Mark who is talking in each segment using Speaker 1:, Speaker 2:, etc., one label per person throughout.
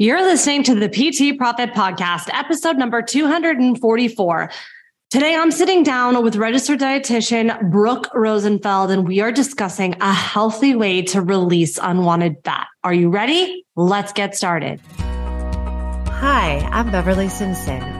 Speaker 1: You're listening to the PT Profit Podcast, episode number 244. Today, I'm sitting down with registered dietitian Brooke Rosenfeld, and we are discussing a healthy way to release unwanted fat. Are you ready? Let's get started.
Speaker 2: Hi, I'm Beverly Simpson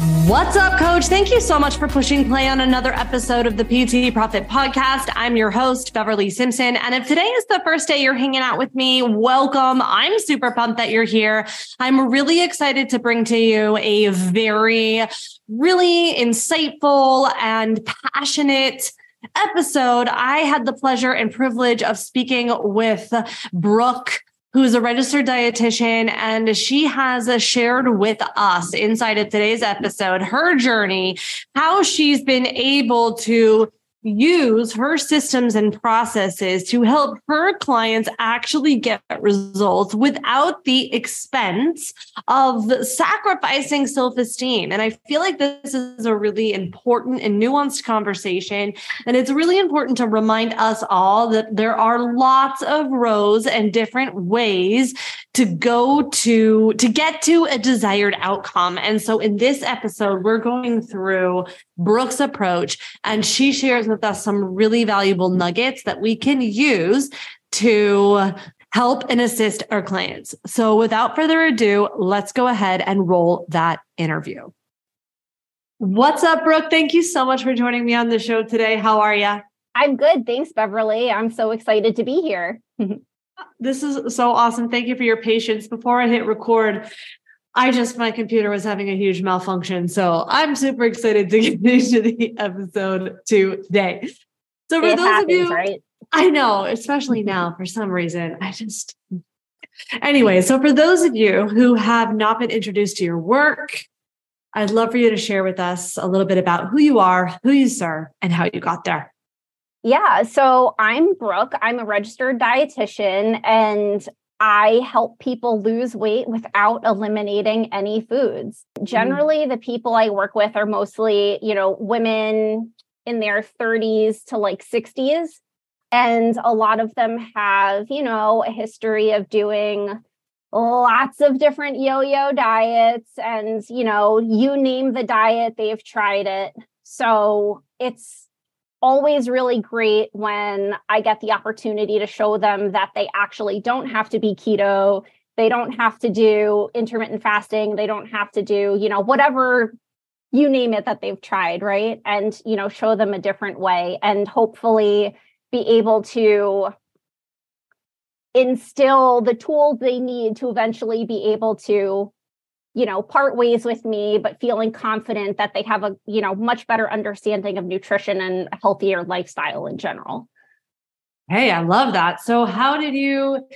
Speaker 1: What's up, coach? Thank you so much for pushing play on another episode of the PT Profit Podcast. I'm your host, Beverly Simpson. And if today is the first day you're hanging out with me, welcome. I'm super pumped that you're here. I'm really excited to bring to you a very, really insightful and passionate episode. I had the pleasure and privilege of speaking with Brooke who's a registered dietitian, and she has shared with us inside of today's episode her journey, how she's been able to use her systems and processes to help her clients actually get results without the expense of sacrificing self esteem. And I feel like this is a really important and nuanced conversation. And it's really important to remind us all that there are lots of rows and different ways to go to, to get to a desired outcome. And so in this episode, we're going through Brooke's approach, and she shares with us some really valuable nuggets that we can use to help and assist our clients. So, without further ado, let's go ahead and roll that interview. What's up, Brooke? Thank you so much for joining me on the show today. How are you?
Speaker 3: I'm good. Thanks, Beverly. I'm so excited to be here.
Speaker 1: this is so awesome. Thank you for your patience. Before I hit record, I just, my computer was having a huge malfunction. So I'm super excited to get into the episode today. So for
Speaker 3: it
Speaker 1: those
Speaker 3: happens,
Speaker 1: of you,
Speaker 3: right?
Speaker 1: I know, especially now for some reason, I just, anyway. So for those of you who have not been introduced to your work, I'd love for you to share with us a little bit about who you are, who you serve, and how you got there.
Speaker 3: Yeah. So I'm Brooke. I'm a registered dietitian and I help people lose weight without eliminating any foods. Mm-hmm. Generally, the people I work with are mostly, you know, women in their 30s to like 60s. And a lot of them have, you know, a history of doing lots of different yo yo diets. And, you know, you name the diet, they've tried it. So it's always really great when I get the opportunity to show them that they actually don't have to be keto. They don't have to do intermittent fasting. They don't have to do, you know, whatever you name it that they've tried, right? And, you know, show them a different way and hopefully be able to instill the tools they need to eventually be able to you know part ways with me but feeling confident that they have a you know much better understanding of nutrition and a healthier lifestyle in general.
Speaker 1: Hey i love that. So how did you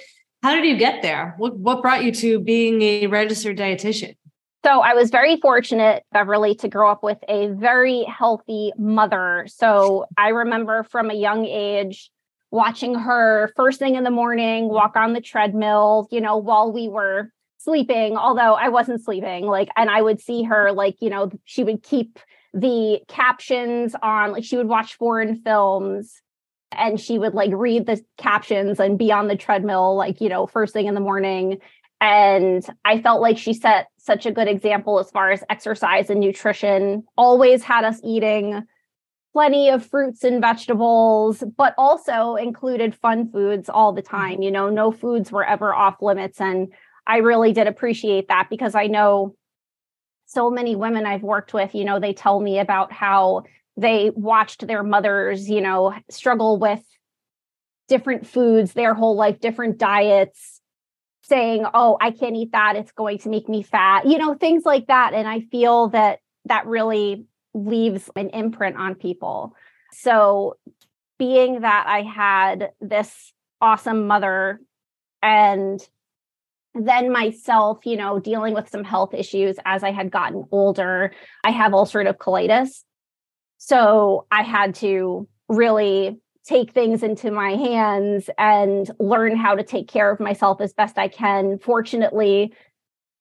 Speaker 1: how did you get there? What what brought you to being a registered dietitian?
Speaker 3: So I was very fortunate, Beverly, to grow up with a very healthy mother. So I remember from a young age watching her first thing in the morning walk on the treadmill, you know, while we were sleeping, although I wasn't sleeping, like, and I would see her, like, you know, she would keep the captions on, like, she would watch foreign films and she would like read the captions and be on the treadmill, like, you know, first thing in the morning. And I felt like she set such a good example as far as exercise and nutrition, always had us eating plenty of fruits and vegetables, but also included fun foods all the mm-hmm. time. You know, no foods were ever off limits. And I really did appreciate that because I know so many women I've worked with, you know, they tell me about how they watched their mothers, you know, struggle with different foods their whole life, different diets, saying, "Oh, I can't eat that. It's going to make me fat." You know, things like that and I feel that that really leaves an imprint on people. So, being that I had this awesome mother and then myself, you know, dealing with some health issues as I had gotten older. I have ulcerative colitis. So I had to really take things into my hands and learn how to take care of myself as best I can. Fortunately,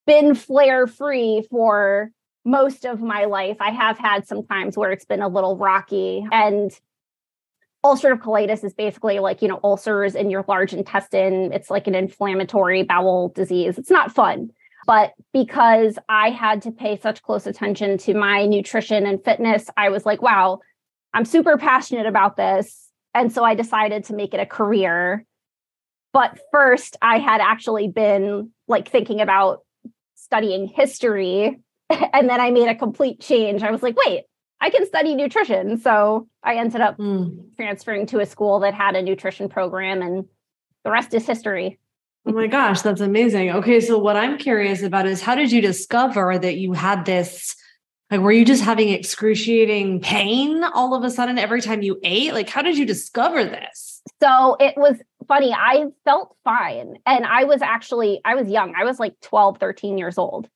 Speaker 3: been flare free for most of my life. I have had some times where it's been a little rocky and ulcerative colitis is basically like, you know, ulcers in your large intestine. It's like an inflammatory bowel disease. It's not fun. But because I had to pay such close attention to my nutrition and fitness, I was like, wow, I'm super passionate about this. And so I decided to make it a career. But first, I had actually been like thinking about studying history. And then I made a complete change. I was like, wait, I can study nutrition. So I ended up mm. transferring to a school that had a nutrition program, and the rest is history.
Speaker 1: Oh my gosh, that's amazing. Okay, so what I'm curious about is how did you discover that you had this? Like, were you just having excruciating pain all of a sudden every time you ate? Like, how did you discover this?
Speaker 3: So it was funny. I felt fine. And I was actually, I was young. I was like 12, 13 years old.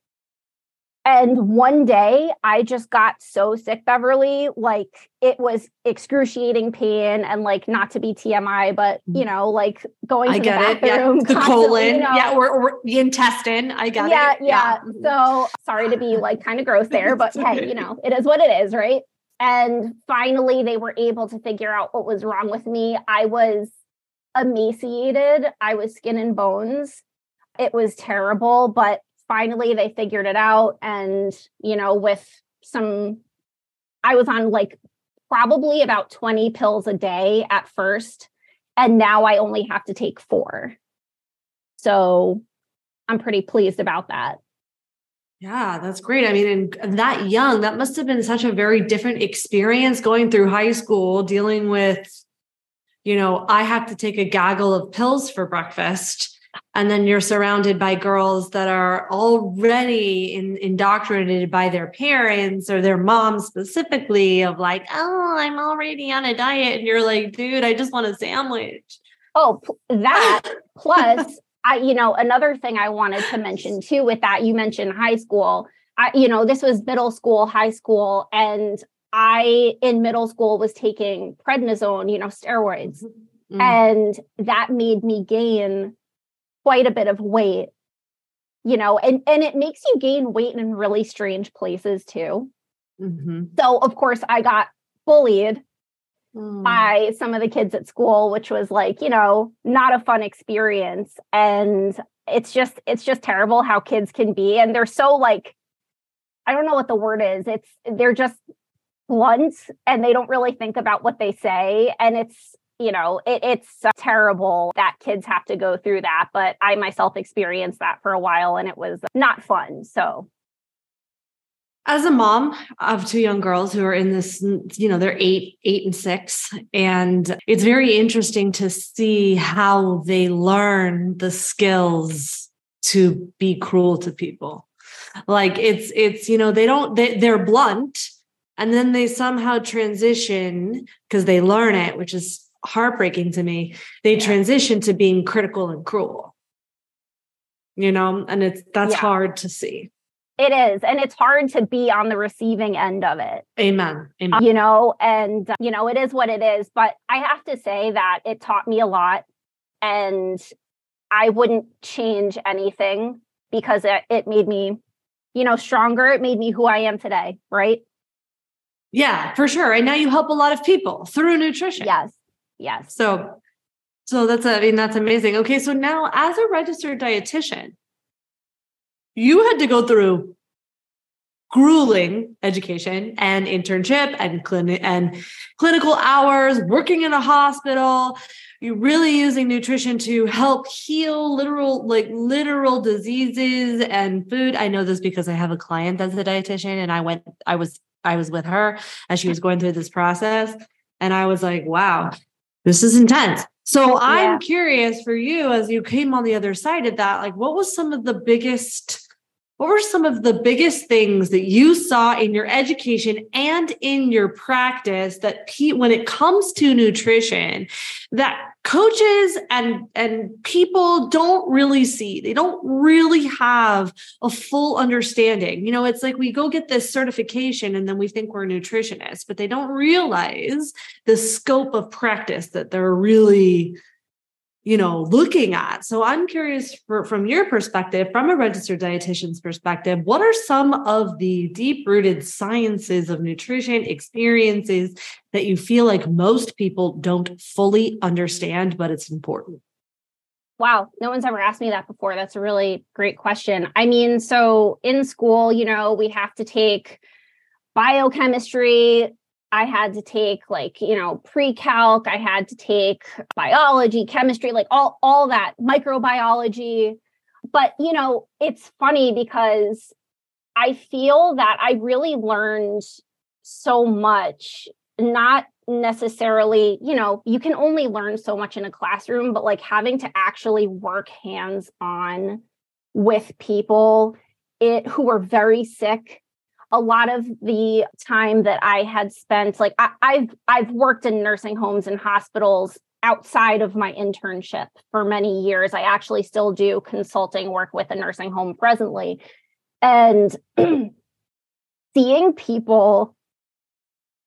Speaker 3: And one day I just got so sick, Beverly, like it was excruciating pain and like not to be TMI, but you mm. know, like going to the bathroom.
Speaker 1: Yeah. The colon. You know. Yeah. Or, or, the intestine. I got
Speaker 3: yeah, it. Yeah. Yeah. So sorry to be like kind of gross there, but hey, you know, it is what it is, right? And finally they were able to figure out what was wrong with me. I was emaciated. I was skin and bones. It was terrible, but finally they figured it out. And you know with some i was on like probably about 20 pills a day at first. And now i only have to take four. So i'm pretty pleased about that.
Speaker 1: Yeah, that's great. I mean, and that young, that must have been such a very different experience going through high school, dealing with, you know, I have to take a gaggle of pills for breakfast and then you're surrounded by girls that are already in, indoctrinated by their parents or their moms specifically of like oh i'm already on a diet. And you're like dude i just want a sandwich.
Speaker 3: Oh that plus i you know another thing i wanted to mention too with that you mentioned high school. I you know this was middle school high school and i in middle school was taking prednisone you know steroids. Mm-hmm. and that made me gain quite a bit of weight you know and and it makes you gain weight in really strange places too. Mm-hmm. so of course i got bullied mm. by some of the kids at school which was like you know not a fun experience. And it's just it's just terrible how kids can be. And they're so like i don't know what the word is. It's they're just blunt and they don't really think about what they say. And it's you know, it, it's terrible that kids have to go through that. But I myself experienced that for a while and it was not fun. So,
Speaker 1: as a mom of two young girls who are in this, you know, they're eight, eight and six. And it's very interesting to see how they learn the skills to be cruel to people. Like it's, it's, you know, they don't, they, they're blunt and then they somehow transition because they learn it, which is heartbreaking to me. They yeah. transition to being critical and cruel. You know and it's that's yeah. hard to see.
Speaker 3: It is and it's hard to be on the receiving end of it.
Speaker 1: Amen. Amen.
Speaker 3: You know and you know it is what it is but i have to say that it taught me a lot and i wouldn't change anything because it, it made me you know stronger. It made me who i am today right?
Speaker 1: Yeah for sure. And now you help a lot of people through nutrition.
Speaker 3: Yes Yes.
Speaker 1: So, so that's, I mean, that's amazing. Okay. So now as a registered dietitian, you had to go through grueling education and internship and clinic and clinical hours working in a hospital you're really using nutrition to help heal literal like literal diseases and food i know this because i have a client that's a dietitian and i went i was i was with her as she was going through this process and i was like wow this is intense. So yeah. I'm curious for you as you came on the other side of that, like what was some of the biggest what were some of the biggest things that you saw in your education and in your practice that pe- when it comes to nutrition that coaches and and people don't really see they don't really have a full understanding. You know it's like we go get this certification and then we think we're nutritionists but they don't realize the scope of practice that they're really you know looking at so i'm curious for, from your perspective from a registered dietitian's perspective what are some of the deep rooted sciences of nutrition experiences that you feel like most people don't fully understand but it's important
Speaker 3: Wow, no one's ever asked me that before. That's a really great question. I mean, so in school, you know, we have to take biochemistry, I had to take like, you know, pre-calc, I had to take biology, chemistry, like all all that, microbiology. But, you know, it's funny because I feel that I really learned so much not necessarily, you know, you can only learn so much in a classroom, but like having to actually work hands on with people it who were very sick a lot of the time that I had spent, like I, I've I've worked in nursing homes and hospitals outside of my internship for many years. I actually still do consulting work with a nursing home presently. And seeing people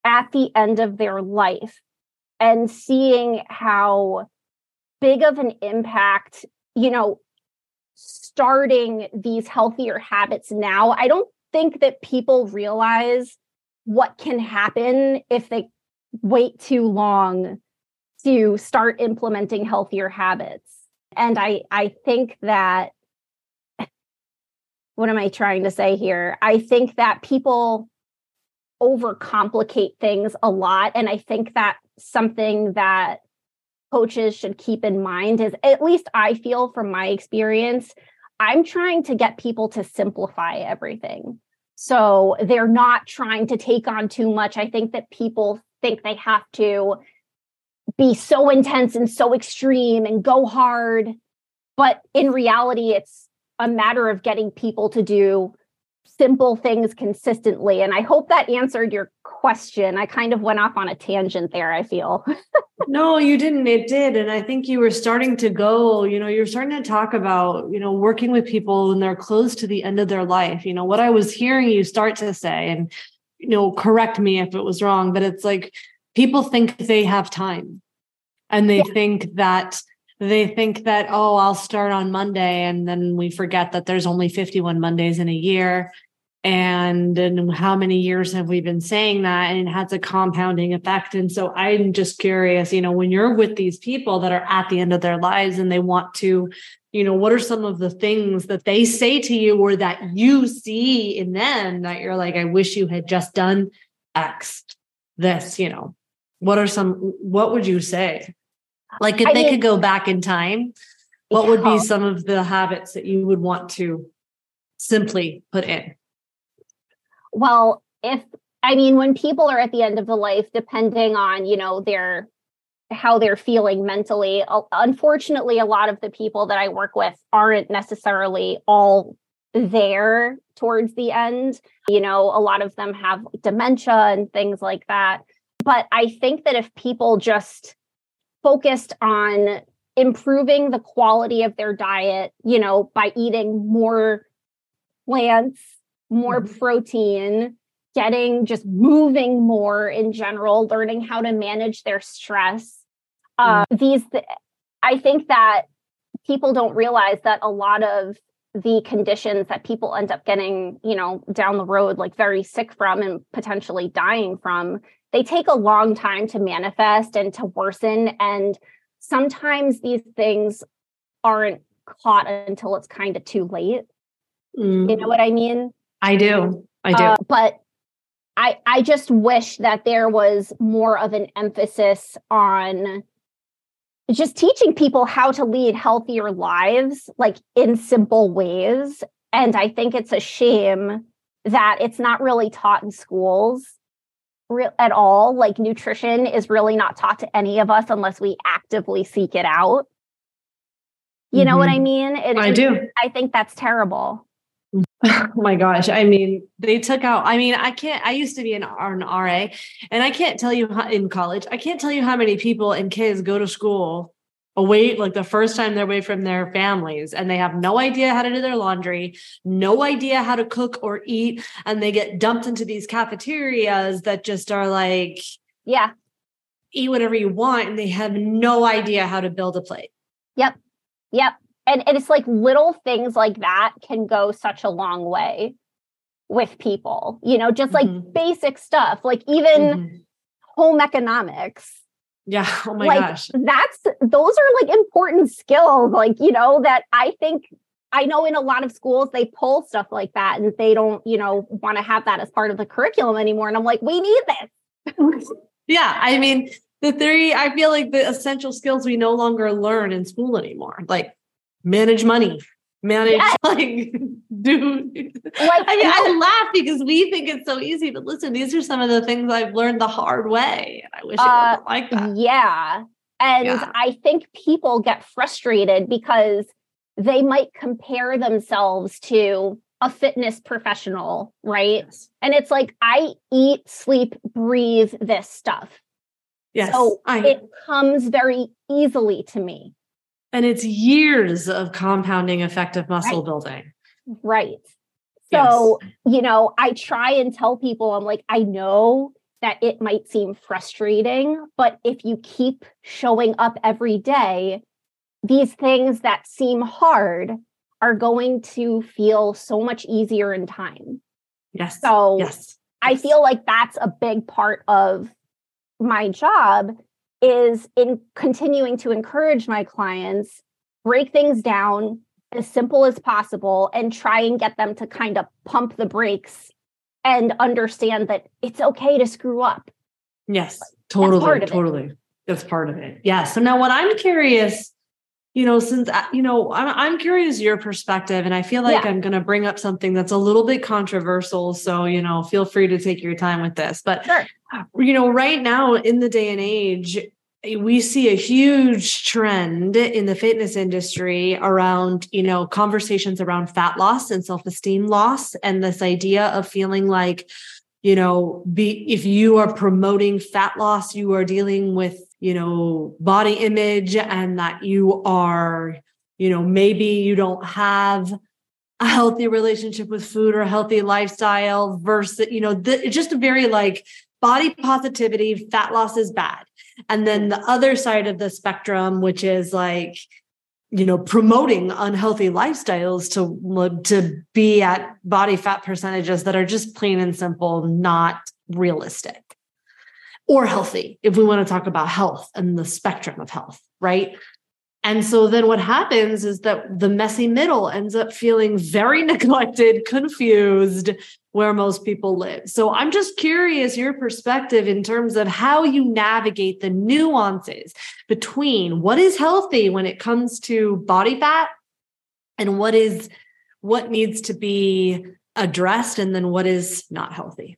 Speaker 3: at the end of their life and seeing how big of an impact, you know, starting these healthier habits now, I don't think that people realize what can happen if they wait too long to start implementing healthier habits. And I I think that what am I trying to say here? I think that people overcomplicate things a lot and I think that something that coaches should keep in mind is at least I feel from my experience I'm trying to get people to simplify everything. So they're not trying to take on too much. I think that people think they have to be so intense and so extreme and go hard. But in reality, it's a matter of getting people to do simple things consistently. And I hope that answered your question. I kind of went off on a tangent there, I feel.
Speaker 1: no, you didn't. It did. And I think you were starting to go, you know, you're starting to talk about, you know, working with people when they're close to the end of their life. You know, what I was hearing you start to say, and, you know, correct me if it was wrong, but it's like people think they have time and they yeah. think that they think that oh i'll start on monday and then we forget that there's only 51 mondays in a year and and how many years have we been saying that? And it has a compounding effect. And so i'm just curious you know when you're with these people that are at the end of their lives and they want to you know what are some of the things that they say to you or that you see in them that you're like i wish you had just done x this you know? What are some what would you say? Like if I they mean, could go back in time what would be some of the habits that you would want to simply put in
Speaker 3: well, if I mean, when people are at the end of the life, depending on, you know, their how they're feeling mentally, unfortunately, a lot of the people that I work with aren't necessarily all there towards the end. You know, a lot of them have dementia and things like that. But I think that if people just focused on improving the quality of their diet, you know, by eating more plants more mm-hmm. protein, getting just moving more in general, learning how to manage their stress. Uh, mm-hmm. These, I think that people don't realize that a lot of the conditions that people end up getting, you know, down the road, like very sick from and potentially dying from, they take a long time to manifest and to worsen. And sometimes these things aren't caught until it's kind of too late. Mm. You know what I mean?
Speaker 1: I do. I do. Uh,
Speaker 3: but I I just wish that there was more of an emphasis on just teaching people how to lead healthier lives like in simple ways and I think it's a shame that it's not really taught in schools re- at all like nutrition is really not taught to any of us unless we actively seek it out. You mm-hmm. know what I mm-hmm. mean?
Speaker 1: It, I do.
Speaker 3: I think that's terrible.
Speaker 1: Oh my gosh. I mean, they took out, I mean, I can't, I used to be an, an RA and I can't tell you how, in college, I can't tell you how many people and kids go to school away, like the first time they're away from their families and they have no idea how to do their laundry, no idea how to cook or eat. And they get dumped into these cafeterias that just are like,
Speaker 3: yeah,
Speaker 1: eat whatever you want. And they have no idea how to build a plate.
Speaker 3: Yep. Yep and, and it's like little things like that can go such a long way with people you know just like mm-hmm. basic stuff like even mm-hmm. home economics
Speaker 1: yeah oh my
Speaker 3: like,
Speaker 1: gosh
Speaker 3: that's those are like important skills like you know that i think i know in a lot of schools they pull stuff like that and they don't you know want to have that as part of the curriculum anymore and i'm like we need this
Speaker 1: yeah i mean the three i feel like the essential skills we no longer learn in school anymore like manage money manage yes. like do like I mean I laugh because we think it's so easy, but listen, these are some of the things I've learned the hard way. I wish it uh, wasn't like that.
Speaker 3: Yeah. And yeah. I think people get frustrated because they might compare themselves to a fitness professional, right? Yes. And it's like I eat, sleep, breathe this stuff.
Speaker 1: Yes.
Speaker 3: So it comes very easily to me.
Speaker 1: And it's years of compounding effective muscle
Speaker 3: right.
Speaker 1: building.
Speaker 3: Right. So, yes. you know, I try and tell people, I'm like, I know that it might seem frustrating, but if you keep showing up every day, these things that seem hard are going to feel so much easier in time.
Speaker 1: Yes.
Speaker 3: So,
Speaker 1: yes.
Speaker 3: I feel like that's a big part of my job is in continuing to encourage my clients break things down as simple as possible and try and get them to kind of pump the brakes and understand that it's okay to screw up.
Speaker 1: Yes, totally, That's totally. It. That's part of it. Yeah. So now what I'm curious, you know, since you know, I'm I'm curious your perspective and I feel like yeah. I'm going to bring up something that's a little bit controversial, so you know, feel free to take your time with this. But sure you know, right now in the day and age, we see a huge trend in the fitness industry around, you know, conversations around fat loss and self-esteem loss and this idea of feeling like, you know, be if you are promoting fat loss, you are dealing with, you know, body image and that you are, you know, maybe you don't have a healthy relationship with food or a healthy lifestyle versus, you know, the, just a very like body positivity, fat loss is bad. And then the other side of the spectrum, which is like, you know, promoting unhealthy lifestyles to, to be at body fat percentages that are just plain and simple, not realistic or healthy, if we want to talk about health and the spectrum of health, right? And so then what happens is that the messy middle ends up feeling very neglected, confused, where most people live. So I'm just curious your perspective in terms of how you navigate the nuances between what is healthy when it comes to body fat and what is what needs to be addressed and then what is not healthy.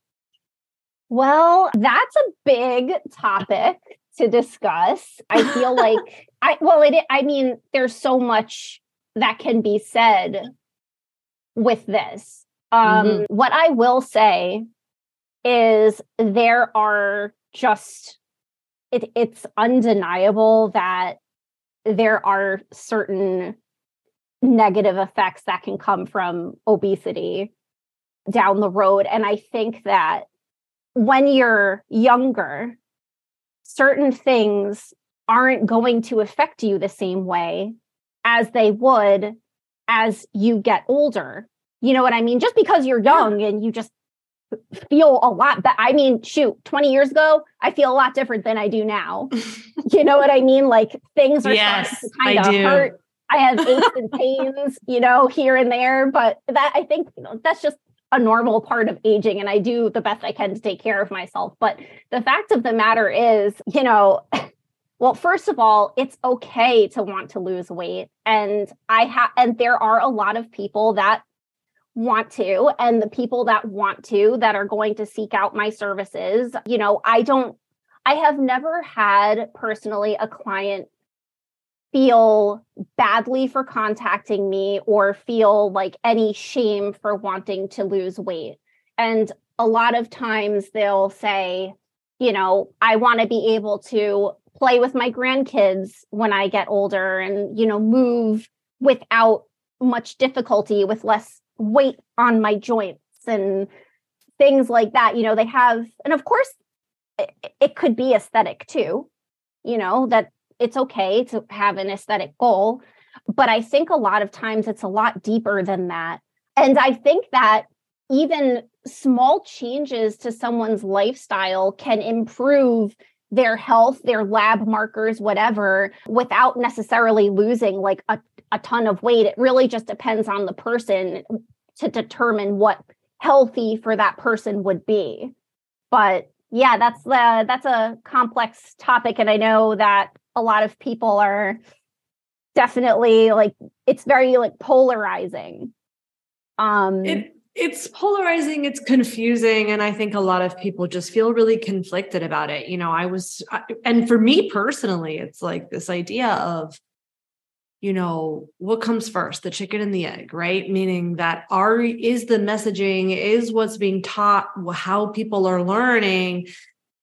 Speaker 3: Well, that's a big topic to discuss. I feel like I well it I mean there's so much that can be said with this. Um mm-hmm. what I will say is there are just it it's undeniable that there are certain negative effects that can come from obesity down the road and I think that when you're younger certain things aren't going to affect you the same way as they would as you get older. You know what I mean? Just because you're young and you just feel a lot but I mean, shoot, 20 years ago, I feel a lot different than I do now. you know what I mean? Like things are yes, kind of hurt. I have aches and pains, you know, here and there, but that I think, you know, that's just a normal part of aging and I do the best I can to take care of myself. But the fact of the matter is, you know, well, first of all, it's okay to want to lose weight. And I have, and there are a lot of people that want to, and the people that want to that are going to seek out my services. You know, I don't, I have never had personally a client feel badly for contacting me or feel like any shame for wanting to lose weight. And a lot of times they'll say, you know, I want to be able to play with my grandkids when I get older and, you know, move without much difficulty with less weight on my joints and things like that. You know, they have, and of course, it, it could be aesthetic too, you know, that it's okay to have an aesthetic goal. But I think a lot of times it's a lot deeper than that. And I think that even small changes to someone's lifestyle can improve their health, their lab markers, whatever, without necessarily losing like a, a ton of weight. It really just depends on the person to determine what healthy for that person would be. But yeah, that's the that's a complex topic. And I know that a lot of people are definitely like it's very like polarizing.
Speaker 1: Um it- it's polarizing it's confusing and i think a lot of people just feel really conflicted about it you know i was and for me personally it's like this idea of you know what comes first the chicken and the egg right meaning that are is the messaging is what's being taught how people are learning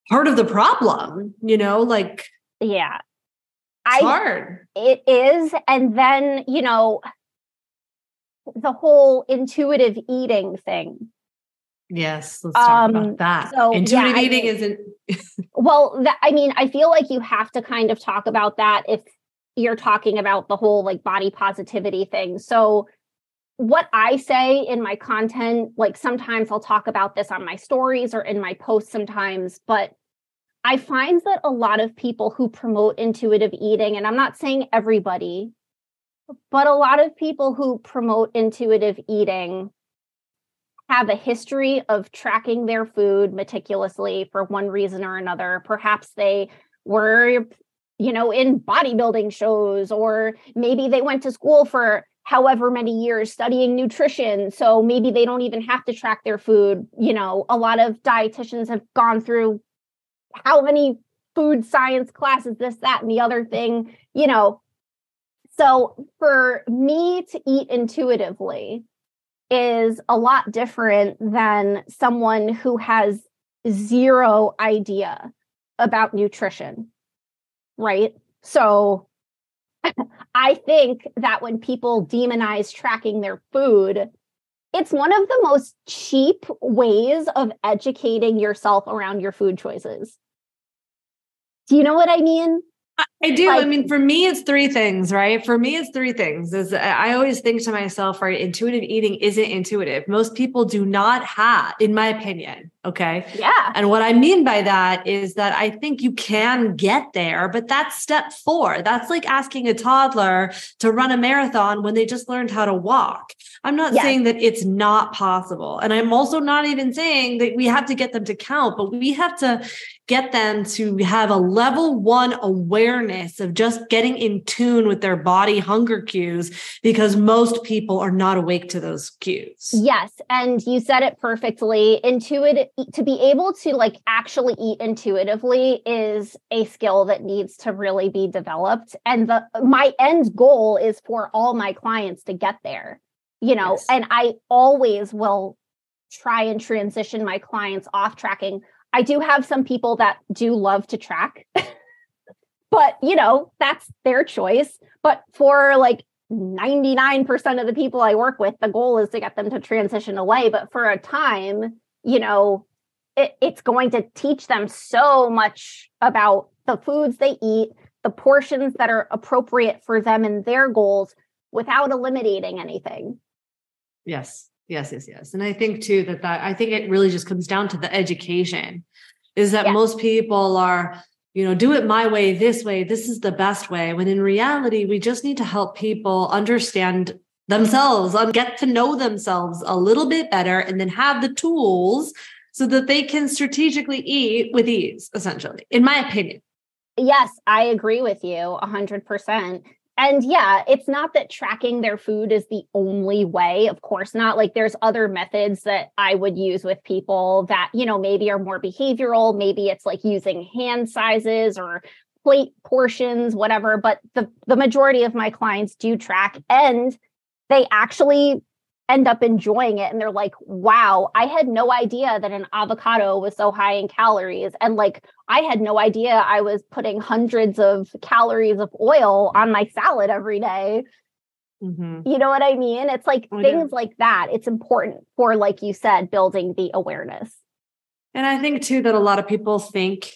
Speaker 1: part of the problem you know like
Speaker 3: yeah
Speaker 1: it's I, hard
Speaker 3: it is and then you know the whole intuitive eating thing.
Speaker 1: Yes, let's talk um, about that. So, intuitive yeah, eating I mean, isn't.
Speaker 3: well, that, I mean, I feel like you have to kind of talk about that if you're talking about the whole like body positivity thing. So, what I say in my content, like sometimes I'll talk about this on my stories or in my posts sometimes, but I find that a lot of people who promote intuitive eating, and I'm not saying everybody, but a lot of people who promote intuitive eating have a history of tracking their food meticulously for one reason or another. Perhaps they were, you know, in bodybuilding shows, or maybe they went to school for however many years studying nutrition. So maybe they don't even have to track their food. You know, a lot of dietitians have gone through how many food science classes, this, that, and the other thing, you know, so for me to eat intuitively is a lot different than someone who has zero idea about nutrition. Right. So I think that when people demonize tracking their food, it's one of the most cheap ways of educating yourself around your food choices. Do you know what I mean?
Speaker 1: I do. Like, I mean, for me, it's three things, right? For me, it's three things. Is I always think to myself, right? Intuitive eating isn't intuitive. Most people do not have, in my opinion. Okay.
Speaker 3: Yeah.
Speaker 1: And what I mean by that is that I think you can get there, but that's step four. That's like asking a toddler to run a marathon when they just learned how to walk. I'm not yes. saying that it's not possible. And I'm also not even saying that we have to get them to count, but we have to get them to have a level one awareness of just getting in tune with their body hunger cues because most people are not awake to those cues.
Speaker 3: Yes. And you said it perfectly. Intuitive, to be able to like actually eat intuitively is a skill that needs to really be developed. And the, my end goal is for all my clients to get there, you know, yes. and I always will try and transition my clients off tracking I do have some people that do love to track, but you know, that's their choice. But for like 99% of the people I work with, the goal is to get them to transition away. But for a time, you know, it, it's going to teach them so much about the foods they eat, the portions that are appropriate for them and their goals without eliminating anything.
Speaker 1: Yes. Yes, yes, yes. And I think too that that I think it really just comes down to the education is that most people are you know do it my way this way this is the best way when in reality we just need to help people understand themselves and get to know themselves a little bit better and then have the tools so that they can strategically eat with ease essentially in my opinion
Speaker 3: yes i agree with you 100% and yeah, it's not that tracking their food is the only way. Of course not. Like there's other methods that I would use with people that, you know, maybe are more behavioral. Maybe it's like using hand sizes or plate portions, whatever. But the, the majority of my clients do track and they actually end up enjoying it and they're like wow i had no idea that an avocado was so high in calories and like i had no idea i was putting hundreds of calories of oil on my salad every day. Mm-hmm. you know what i mean? It's like oh, things like that it's important for like you said building the awareness.
Speaker 1: And i think too that a lot of people think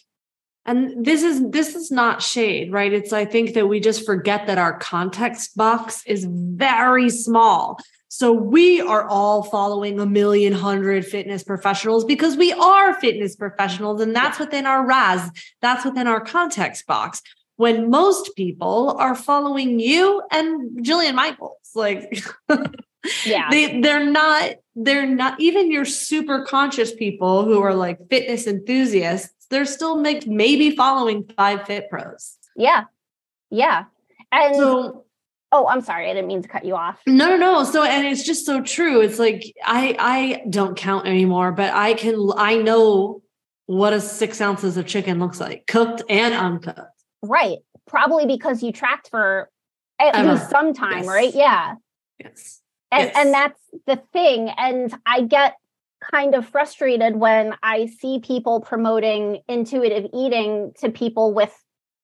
Speaker 1: and this is this is not shade right? It's i think that we just forget that our context box is very small so we are all following a million hundred fitness professionals because we are fitness professionals and that's within our RAS, that's within our context box. When most people are following you and Jillian Michaels, like yeah, they they're not they're not even your super conscious people who are like fitness enthusiasts, they're still make, maybe following five fit pros.
Speaker 3: Yeah. Yeah. And so Oh, I'm sorry. I didn't mean to cut you off.
Speaker 1: No, no, no. So, and it's just so true. It's like I I don't count anymore, but I can I know what a six ounces of chicken looks like, cooked and uncooked.
Speaker 3: Right. Probably because you tracked for at Ever. least some time, yes. right? Yeah.
Speaker 1: Yes.
Speaker 3: And
Speaker 1: yes.
Speaker 3: and that's the thing. And I get kind of frustrated when I see people promoting intuitive eating to people with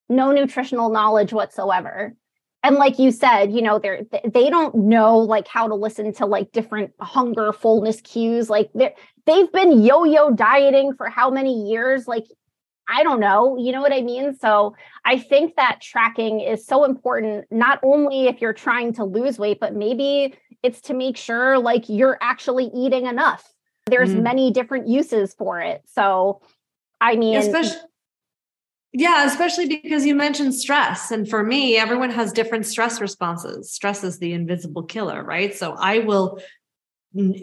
Speaker 3: no nutritional knowledge whatsoever and like you said you know they're they don't know like how to listen to like different hunger fullness cues. Like they they've been yo-yo dieting for how many years? Like i don't know. You know what i mean? So i think that tracking is so important not only if you're trying to lose weight but maybe it's to make sure like you're actually eating enough. There's mm. many different uses for it. So i mean
Speaker 1: especially yeah, especially because you mentioned stress. And for me, everyone has different stress responses. Stress is the invisible killer, right? So I will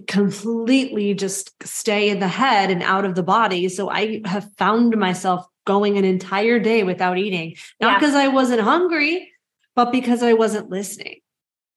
Speaker 1: completely just stay in the head and out of the body. So I have found myself going an entire day without eating, not yeah. because I wasn't hungry, but because I wasn't listening.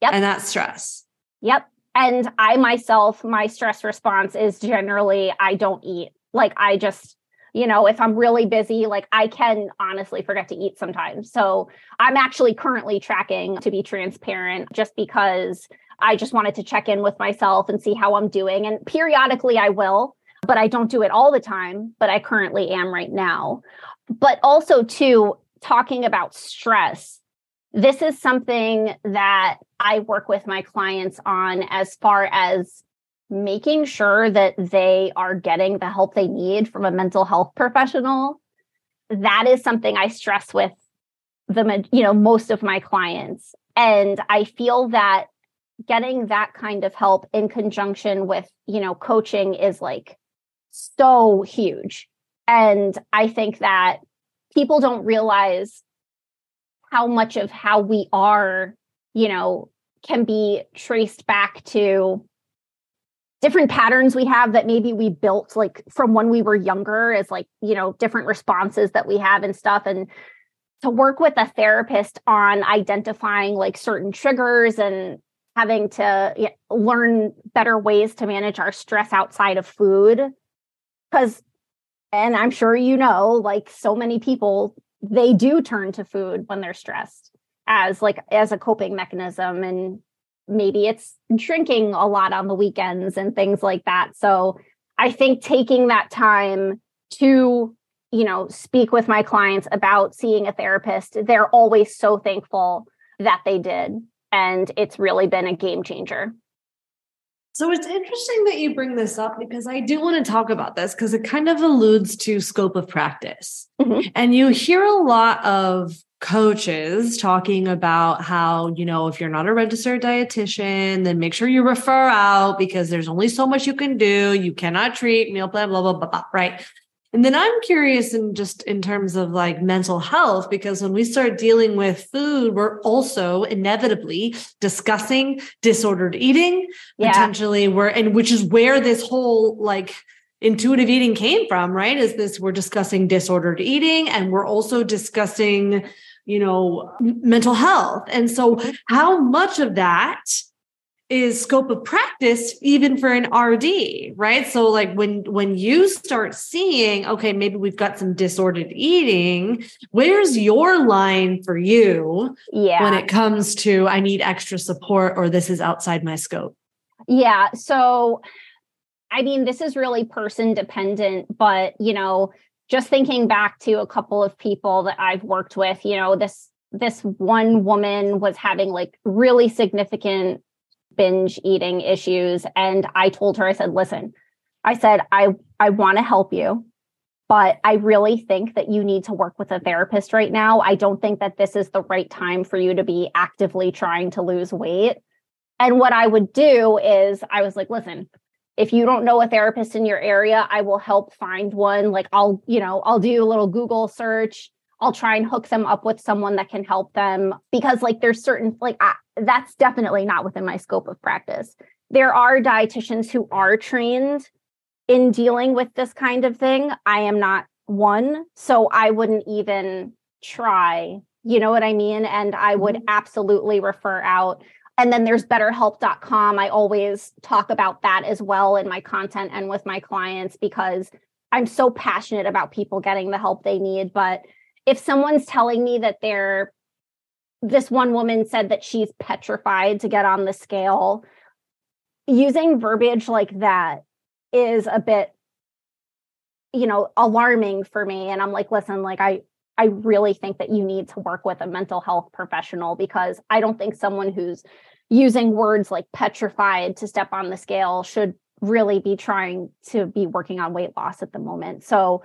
Speaker 1: Yep. And that's stress.
Speaker 3: Yep. And I myself, my stress response is generally I don't eat. Like I just you know if i'm really busy like i can honestly forget to eat sometimes. So i'm actually currently tracking to be transparent just because i just wanted to check in with myself and see how i'm doing. And periodically i will but i don't do it all the time but i currently am right now. But also too talking about stress this is something that i work with my clients on as far as making sure that they are getting the help they need from a mental health professional that is something i stress with the you know most of my clients. And i feel that getting that kind of help in conjunction with you know coaching is like so huge. And i think that people don't realize how much of how we are you know can be traced back to different patterns we have that maybe we built like from when we were younger as like you know different responses that we have and stuff. And to work with a therapist on identifying like certain triggers and having to you know, learn better ways to manage our stress outside of food. Because and i'm sure you know like so many people they do turn to food when they're stressed as like as a coping mechanism. And maybe it's drinking a lot on the weekends and things like that. So I think taking that time to, you know, speak with my clients about seeing a therapist, they're always so thankful that they did. And it's really been a game changer.
Speaker 1: So it's interesting that you bring this up because I do want to talk about this because it kind of alludes to scope of practice. Mm-hmm. And you hear a lot of coaches talking about how, you know, if you're not a registered dietitian, then make sure you refer out because there's only so much you can do. You cannot treat meal plan, blah, blah, blah, blah, right? And then I'm curious in just in terms of like mental health, because when we start dealing with food, we're also inevitably discussing disordered eating, yeah. potentially we're, and which is where this whole like, intuitive eating came from, right? Is this we're discussing disordered eating and we're also discussing you know, mental health. And so, mm-hmm. how much of that is scope of practice even for an RD, right? So like when when you start seeing okay, maybe we've got some disordered eating, where's your line for you
Speaker 3: yeah.
Speaker 1: when it comes to I need extra support or this is outside my scope?
Speaker 3: Yeah, so I mean this is really person dependent, but you know, just thinking back to a couple of people that I've worked with, you know, this this one woman was having like really significant binge eating issues and I told her I said listen I said I I want to help you but I really think that you need to work with a therapist right now. I don't think that this is the right time for you to be actively trying to lose weight. And what I would do is I was like listen if you don't know a therapist in your area, I will help find one. Like I'll, you know, I'll do a little Google search I'll try and hook them up with someone that can help them because like there's certain like I, that's definitely not within my scope of practice. There are dietitians who are trained in dealing with this kind of thing. I am not one, so I wouldn't even try. You know what I mean? And I would mm-hmm. absolutely refer out. And then there's betterhelp.com. I always talk about that as well in my content and with my clients because I'm so passionate about people getting the help they need. But if someone's telling me that they're this one woman said that she's petrified to get on the scale using verbiage like that is a bit you know alarming for me and i'm like listen like i i really think that you need to work with a mental health professional because i don't think someone who's using words like petrified to step on the scale should really be trying to be working on weight loss at the moment so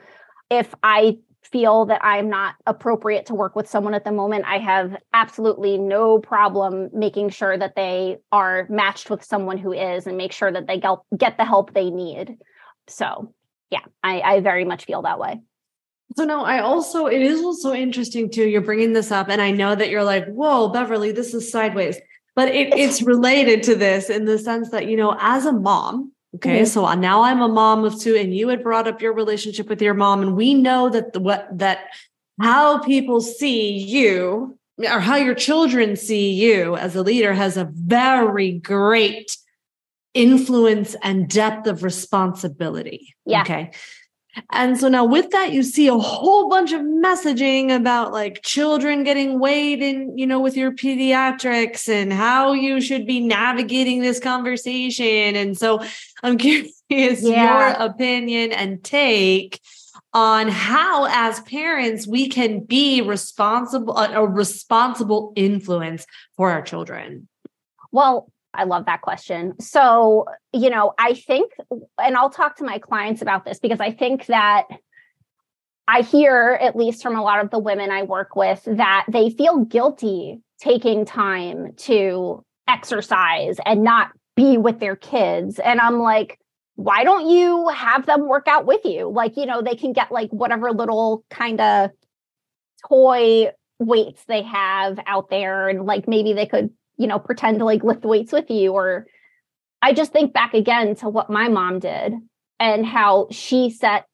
Speaker 3: if i feel that I'm not appropriate to work with someone at the moment, I have absolutely no problem making sure that they are matched with someone who is and make sure that they get the help they need. So, yeah, I, I very much feel that way.
Speaker 1: So no, I also it is also interesting too. You're bringing this up, and I know that you're like, "Whoa, Beverly, this is sideways," but it, it's related to this in the sense that you know, as a mom, Okay. Mm-hmm. So now I'm a mom of two, and you had brought up your relationship with your mom. And we know that the what that how people see you or how your children see you as a leader has a very great influence and depth of responsibility.
Speaker 3: Yeah.
Speaker 1: Okay. And so now with that, you see a whole bunch of messaging about like children getting weighed in, you know, with your pediatrics and how you should be navigating this conversation. And so I'm curious yeah. your opinion and take on how as parents we can be responsible a responsible influence for our children.
Speaker 3: Well, I love that question. So, you know, I think, and I'll talk to my clients about this because I think that I hear, at least from a lot of the women I work with, that they feel guilty taking time to exercise and not be with their kids. And I'm like, why don't you have them work out with you? Like, you know, they can get like whatever little kind of toy weights they have out there and like maybe they could you know, pretend to like lift weights with you. Or I just think back again to what my mom did and how she set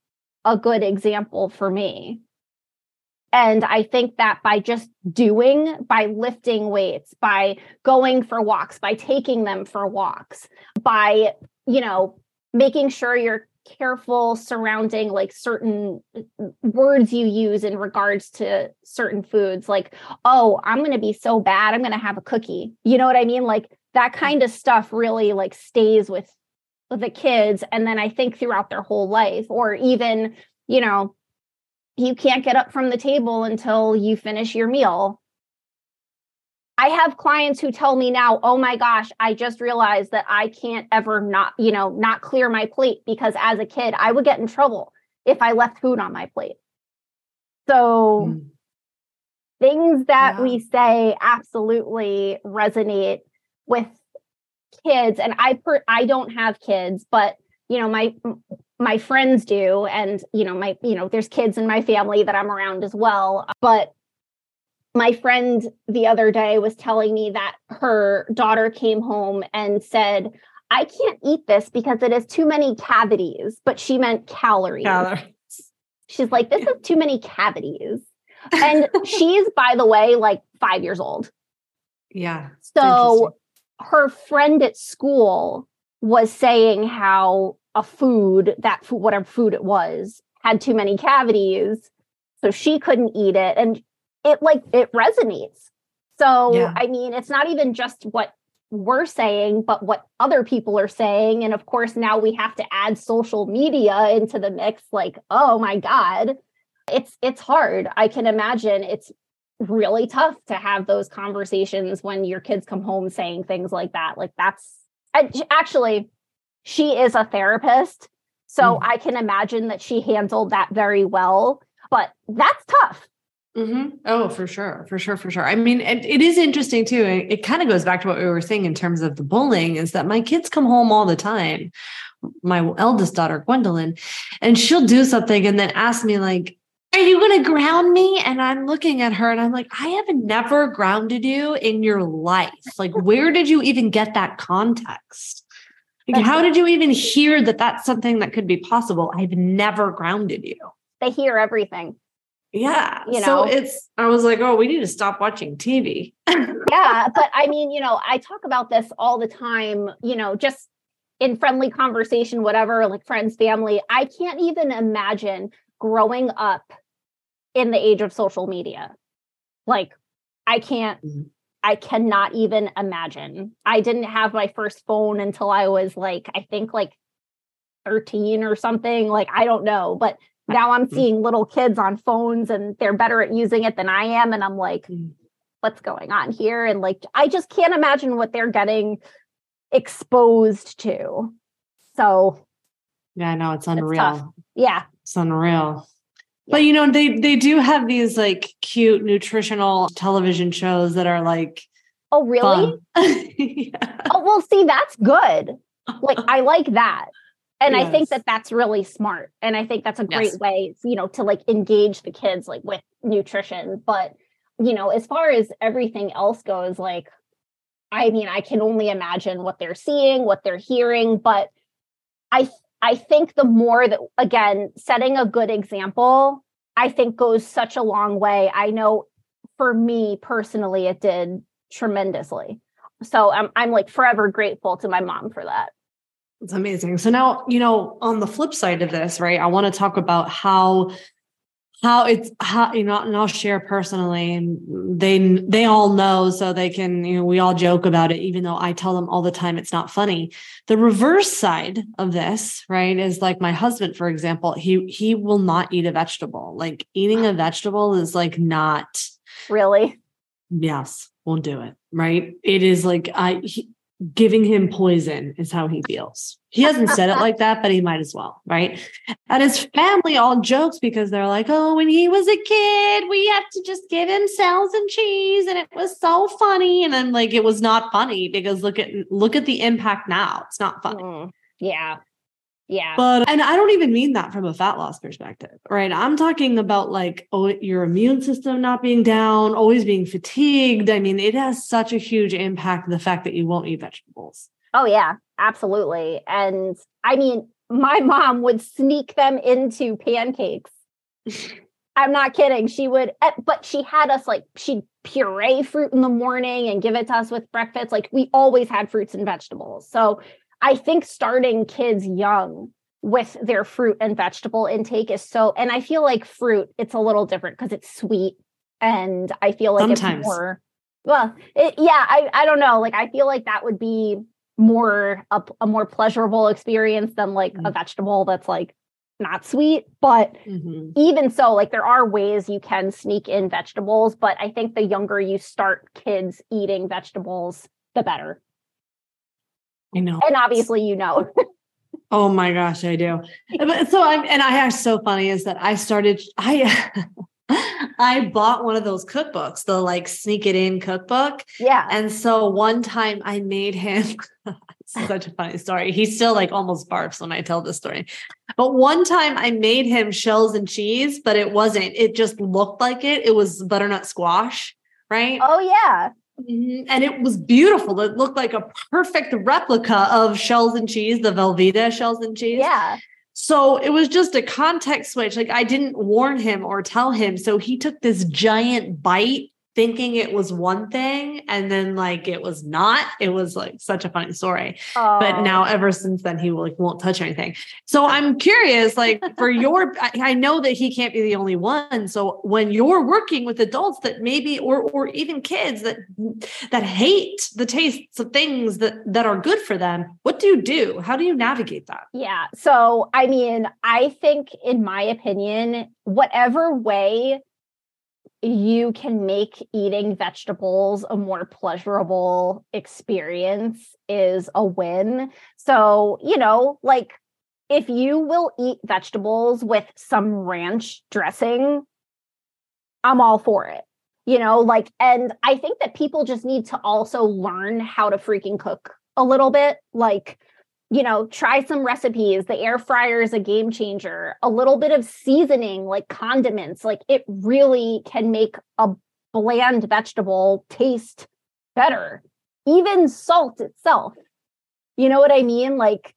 Speaker 3: a good example for me. And I think that by just doing, by lifting weights, by going for walks, by taking them for walks, by, you know, making sure you're careful surrounding like certain uh, words you use in regards to certain foods like oh i'm going to be so bad i'm going to have a cookie. You know what i mean? Like that kind of stuff really like stays with the kids and then i think throughout their whole life or even you know you can't get up from the table until you finish your meal I have clients who tell me now, "Oh my gosh, I just realized that I can't ever not, you know, not clear my plate because as a kid, I would get in trouble if I left food on my plate." So mm. things that yeah. we say absolutely resonate with kids and I per- I don't have kids, but you know, my my friends do and you know, my you know, there's kids in my family that I'm around as well, but my friend the other day was telling me that her daughter came home and said, I can't eat this because it has too many cavities, but she meant calories. calories. She's like, this is too many cavities. And she's, by the way, like five years old.
Speaker 1: Yeah.
Speaker 3: So her friend at school was saying how a food, that food, whatever food it was, had too many cavities. So she couldn't eat it. And it like, it resonates. So, yeah. I mean, it's not even just what we're saying, but what other people are saying. And of course, now we have to add social media into the mix. Like, oh my God, it's it's hard. I can imagine it's really tough to have those conversations when your kids come home saying things like that. Like that's actually she is a therapist. So mm. I can imagine that she handled that very well, but that's tough.
Speaker 1: Mm-hmm. Oh, for sure, for sure, for sure. I mean, it, it is interesting too. It, it kind of goes back to what we were saying in terms of the bullying. Is that my kids come home all the time. My eldest daughter, Gwendolyn, and she'll do something and then ask me like, "Are you going to ground me?" And I'm looking at her and I'm like, "I have never grounded you in your life. Like, where did you even get that context?" Like, how did you even hear that that's something that could be possible? I've never grounded you.
Speaker 3: They hear everything.
Speaker 1: Yeah. You know, so it's, I was like, oh, we need to stop watching TV.
Speaker 3: yeah. But I mean, you know, I talk about this all the time, you know, just in friendly conversation, whatever, like friends, family. I can't even imagine growing up in the age of social media. Like, I can't, mm-hmm. I cannot even imagine. I didn't have my first phone until I was like, I think like 13 or something. Like, I don't know. But now I'm seeing little kids on phones and they're better at using it than I am. And I'm like, mm. what's going on here? And like, I just can't imagine what they're getting exposed to. So,
Speaker 1: yeah, no, it's unreal.
Speaker 3: It's yeah,
Speaker 1: it's unreal. Yeah. But you know, they they do have these like cute nutritional television shows that are like,
Speaker 3: oh, really? yeah. Oh, well, see, that's good. Like, I like that and yes. i think that that's really smart and i think that's a great yes. way you know to like engage the kids like with nutrition but you know as far as everything else goes like i mean i can only imagine what they're seeing what they're hearing but i i think the more that again setting a good example i think goes such a long way i know for me personally it did tremendously so i'm i'm like forever grateful to my mom for that
Speaker 1: it's amazing. So now, you know, on the flip side of this, right? I want to talk about how how it's how you know and i'll share personally and they they all know so they can you know we all joke about it even though i tell them all the time it's not funny the reverse side of this right is like my husband for example he he will not eat a vegetable like eating a vegetable is like not
Speaker 3: really
Speaker 1: yes won't do it right it is like i he, giving him poison is how he feels. He hasn't said it like that, but he might as well, right? And his family all jokes because they're like, oh, when he was a kid, we have to just give him shells and cheese. And it was so funny. And I'm like, it was not funny because look at look at the impact now. It's not funny. Mm,
Speaker 3: yeah. Yeah.
Speaker 1: But, and I don't even mean that from a fat loss perspective, right? I'm talking about like, oh, your immune system not being down, always being fatigued. I mean, it has such a huge impact, the fact that you won't eat vegetables.
Speaker 3: Oh, yeah, absolutely. And I mean, my mom would sneak them into pancakes. I'm not kidding. She would, eh, but she had us like, she'd puree fruit in the morning and give it to us with breakfast. Like, we always had fruits and vegetables. So I think starting kids young with their fruit and vegetable intake is so and I feel like fruit it's a little different because it's sweet and I feel like Sometimes. it's more well it, yeah I I don't know like I feel like that would be more a, a more pleasurable experience than like mm-hmm. a vegetable that's like not sweet but mm-hmm. even so like there are ways you can sneak in vegetables but I think the younger you start kids eating vegetables the better
Speaker 1: I know.
Speaker 3: And obviously, you know.
Speaker 1: oh my gosh, I do. so I'm, and I have so funny is that I started, I, I bought one of those cookbooks, the like sneak it in cookbook.
Speaker 3: Yeah.
Speaker 1: And so one time I made him such a funny story. He still like almost barfs when I tell this story. But one time I made him shells and cheese, but it wasn't. It just looked like it. It was butternut squash, right?
Speaker 3: Oh yeah.
Speaker 1: Mm-hmm. And it was beautiful. It looked like a perfect replica of shells and cheese, the Velveeta shells and cheese.
Speaker 3: Yeah.
Speaker 1: So it was just a context switch. Like I didn't warn him or tell him. So he took this giant bite thinking it was one thing and then like it was not. It was like such a funny story.
Speaker 3: Oh.
Speaker 1: But now ever since then he like won't touch anything. So I'm curious, like for your I, I know that he can't be the only one. So when you're working with adults that maybe or or even kids that that hate the tastes of things that that are good for them, what do you do? How do you navigate that?
Speaker 3: Yeah. So, I mean, I think, in my opinion, whatever way you can make eating vegetables a more pleasurable experience is a win. So, you know, like if you will eat vegetables with some ranch dressing, I'm all for it. You know, like, and I think that people just need to also learn how to freaking cook a little bit. Like, you know, try some recipes. The air fryer is a game changer. A little bit of seasoning, like condiments, like it really can make a bland vegetable taste better. Even salt itself. You know what I mean? Like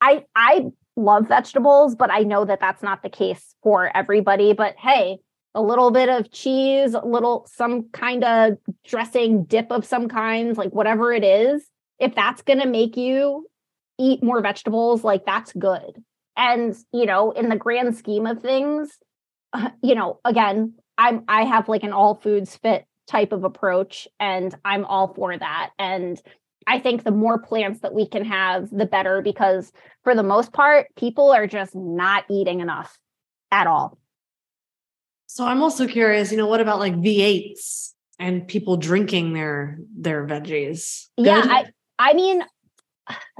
Speaker 3: I I love vegetables, but I know that that's not the case for everybody, but hey, a little bit of cheese, a little some kind of dressing dip of some kinds, like whatever it is, if that's going to make you eat more vegetables, like that's good. And, you know, in the grand scheme of things, uh, you know, again, I'm I have like an all foods fit type of approach and I'm all for that. And I think the more plants that we can have, the better because for the most part, people are just not eating enough at all.
Speaker 1: So I'm also curious, you know, what about like V8s and people drinking their their veggies?
Speaker 3: Good? Yeah, I I mean,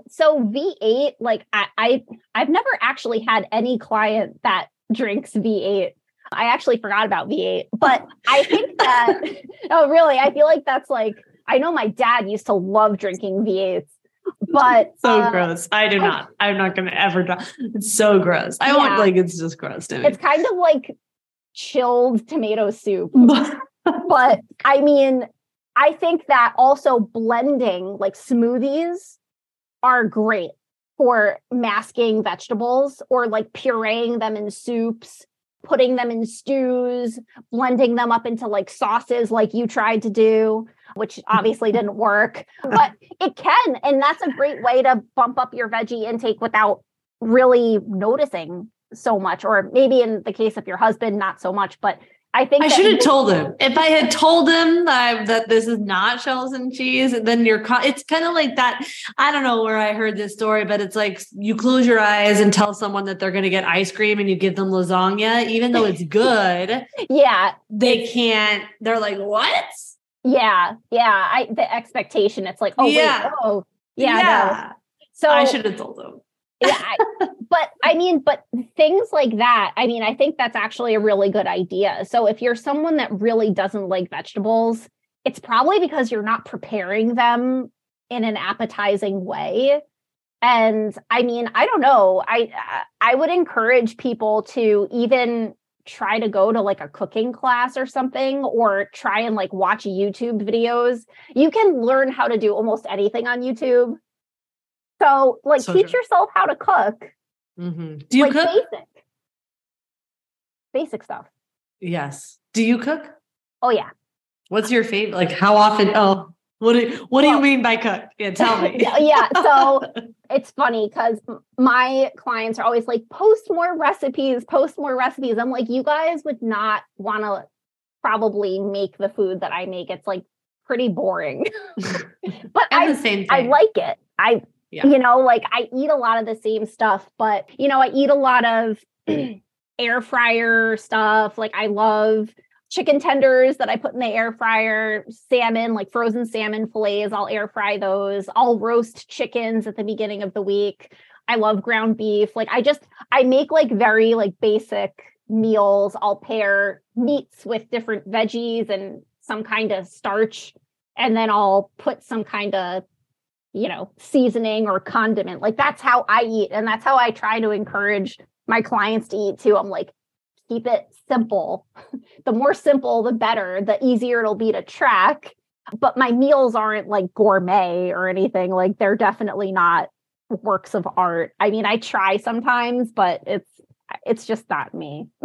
Speaker 3: so V8, like I, I I've never actually had any client that drinks V8. I actually forgot about V8, but I think that oh really, I feel like that's like I know my dad used to love drinking V8s, but
Speaker 1: so uh, gross. I do not. I'm not going to ever. Drink. It's so gross. I yeah, want like it's just gross to me.
Speaker 3: It's kind of like chilled tomato soup, but I mean, I think that also blending like smoothies are great for masking vegetables or like pureeing them in soups, putting them in stews, blending them up into like sauces like you tried to do, which obviously didn't work, but it can. And that's a great way to bump up your veggie intake without really noticing so much. Or maybe in the case of your husband, not so much, but I think
Speaker 1: I should have told him. If I had told him that, that this is not shells and cheese, then you're. It's kind of like that. I don't know where I heard this story, but it's like you close your eyes and tell someone that they're going to get ice cream, and you give them lasagna, even though it's good.
Speaker 3: yeah,
Speaker 1: they can't. They're like, what?
Speaker 3: Yeah, yeah. I the expectation. It's like, oh yeah. wait, oh yeah. yeah. No.
Speaker 1: So I should have told them
Speaker 3: yeah, I, but I mean, but things like that, I mean, I think that's actually a really good idea. So if you're someone that really doesn't like vegetables, it's probably because you're not preparing them in an appetizing way. And I mean, I don't know. I I would encourage people to even try to go to like a cooking class or something or try and like watch YouTube videos. You can learn how to do almost anything on YouTube so, like, so teach true. yourself how to cook.
Speaker 1: Mm-hmm. Do you like, cook?
Speaker 3: Basic, basic stuff.
Speaker 1: Yes. Do you cook?
Speaker 3: Oh yeah.
Speaker 1: What's your favorite? Like, how often? Oh, what do what do you mean by cook? Yeah, tell me.
Speaker 3: yeah. So it's funny because my clients are always like, post more recipes, post more recipes. I'm like, you guys would not want to probably make the food that I make. It's like pretty boring. but I, the same thing. I like it. I yeah. You know, like I eat a lot of the same stuff, but you know, I eat a lot of mm. air fryer stuff. Like I love chicken tenders that I put in the air fryer, salmon, like frozen salmon fillets. I'll air fry those. I'll roast chickens at the beginning of the week. I love ground beef. Like I just I make like very like basic meals. I'll pair meats with different veggies and some kind of starch and then I'll put some kind of you know, seasoning or condiment. Like that's how I eat. And that's how I try to encourage my clients to eat too. I'm like, keep it simple. the more simple, the better, the easier it'll be to track. But my meals aren't like gourmet or anything. Like they're definitely not works of art. I mean, I try sometimes, but it's it's just not me.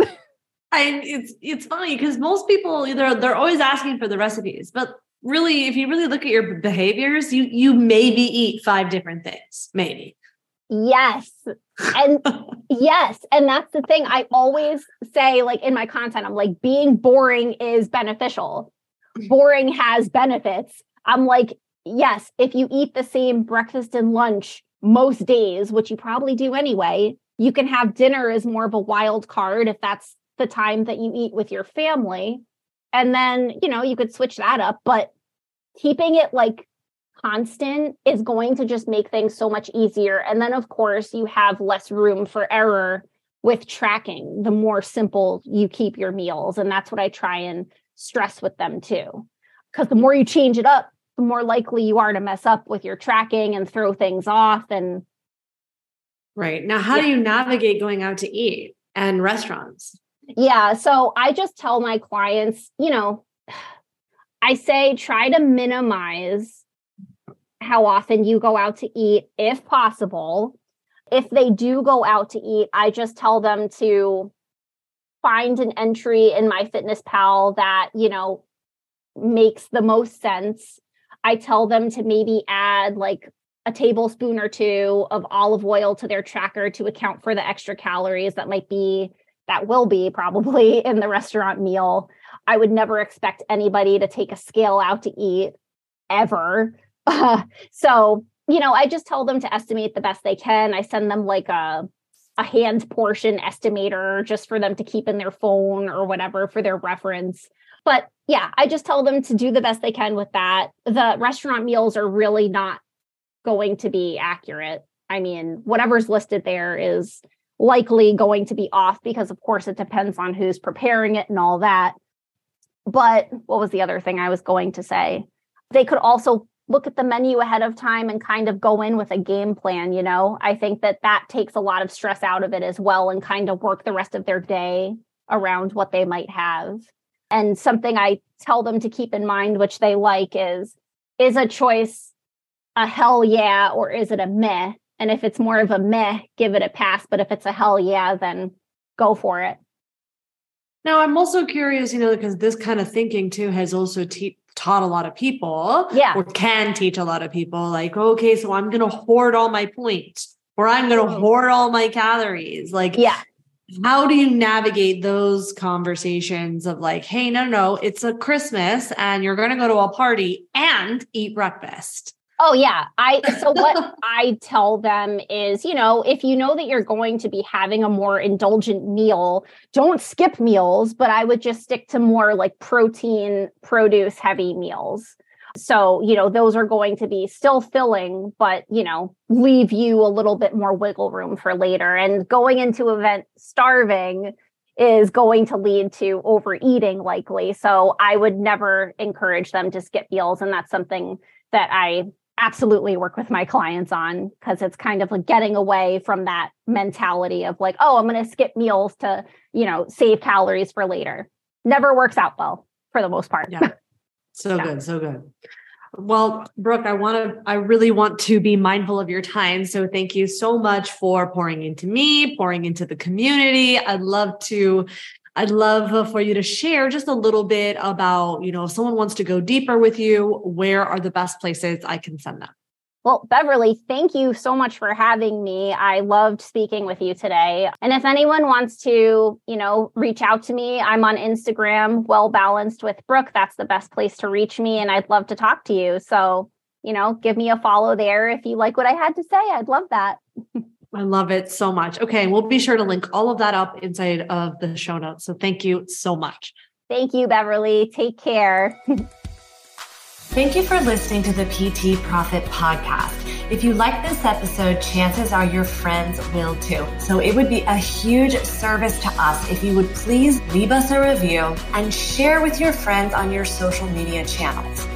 Speaker 1: I it's it's funny because most people either they're always asking for the recipes, but really, if you really look at your behaviors, you you maybe eat five different things, maybe.
Speaker 3: Yes. And yes. And that's the thing. I always say, like in my content, I'm like, being boring is beneficial. Boring has benefits. I'm like, yes, if you eat the same breakfast and lunch most days, which you probably do anyway, you can have dinner as more of a wild card if that's the time that you eat with your family. And then, you know, you could switch that up, but keeping it like constant is going to just make things so much easier. And then, of course, you have less room for error with tracking the more simple you keep your meals. And that's what I try and stress with them too. Because the more you change it up, the more likely you are to mess up with your tracking and throw things off. And
Speaker 1: right now, how yeah. do you navigate going out to eat and restaurants?
Speaker 3: Yeah. So I just tell my clients, you know, I say try to minimize how often you go out to eat if possible. If they do go out to eat, I just tell them to find an entry in MyFitnessPal that, you know, makes the most sense. I tell them to maybe add like a tablespoon or two of olive oil to their tracker to account for the extra calories that might be that will be probably in the restaurant meal. I would never expect anybody to take a scale out to eat ever. So, you know, I just tell them to estimate the best they can. I send them like a a hand portion estimator just for them to keep in their phone or whatever for their reference. But yeah, I just tell them to do the best they can with that. The restaurant meals are really not going to be accurate. I mean, whatever's listed there is likely going to be off because, of course, it depends on who's preparing it and all that. But what was the other thing I was going to say? They could also look at the menu ahead of time and kind of go in with a game plan, you know? I think that that takes a lot of stress out of it as well and kind of work the rest of their day around what they might have. And something I tell them to keep in mind, which they like, is is a choice a hell yeah or is it a meh? And if it's more of a meh, give it a pass. But if it's a hell yeah, then go for it.
Speaker 1: Now, I'm also curious, you know, because this kind of thinking too has also te- taught a lot of people,
Speaker 3: yeah,
Speaker 1: or can teach a lot of people, like, okay, so I'm going to hoard all my points, or I'm going to mm. hoard all my calories. Like,
Speaker 3: yeah,
Speaker 1: how do you navigate those conversations of like, hey, no, no, it's a Christmas and you're going to go to a party and eat breakfast?
Speaker 3: Oh yeah. I so what I tell them is, you know, if you know that you're going to be having a more indulgent meal, don't skip meals, but I would just stick to more like protein, produce heavy meals. So, you know, those are going to be still filling, but, you know, leave you a little bit more wiggle room for later. And going into event starving is going to lead to overeating likely. So, I would never encourage them to skip meals. And that's something that I absolutely work with my clients on because it's kind of like getting away from that mentality of like, oh, I'm going to skip meals to, you know, save calories for later. Never works out well for the most part.
Speaker 1: Yeah. So yeah. good. So good. Well, Brooke, I want to, I really want to be mindful of your time. So thank you so much for pouring into me, pouring into the community. I'd love to I'd love uh, for you to share just a little bit about, you know, if someone wants to go deeper with you, where are the best places I can send them?
Speaker 3: Well, Beverly, thank you so much for having me. I loved speaking with you today. And if anyone wants to, you know, reach out to me, I'm on Instagram, well balanced with Brooke. That's the best place to reach me. And I'd love to talk to you. So, you know, give me a follow there if you like what I had to say. I'd love that.
Speaker 1: I love it so much. Okay, we'll be sure to link all of that up inside of the show notes. So thank you so much.
Speaker 3: Thank you, Beverly. Take care.
Speaker 2: Thank you for listening to the PT Profit Podcast. If you like this episode, chances are your friends will too. So it would be a huge service to us if you would please leave us a review and share with your friends on your social media channels.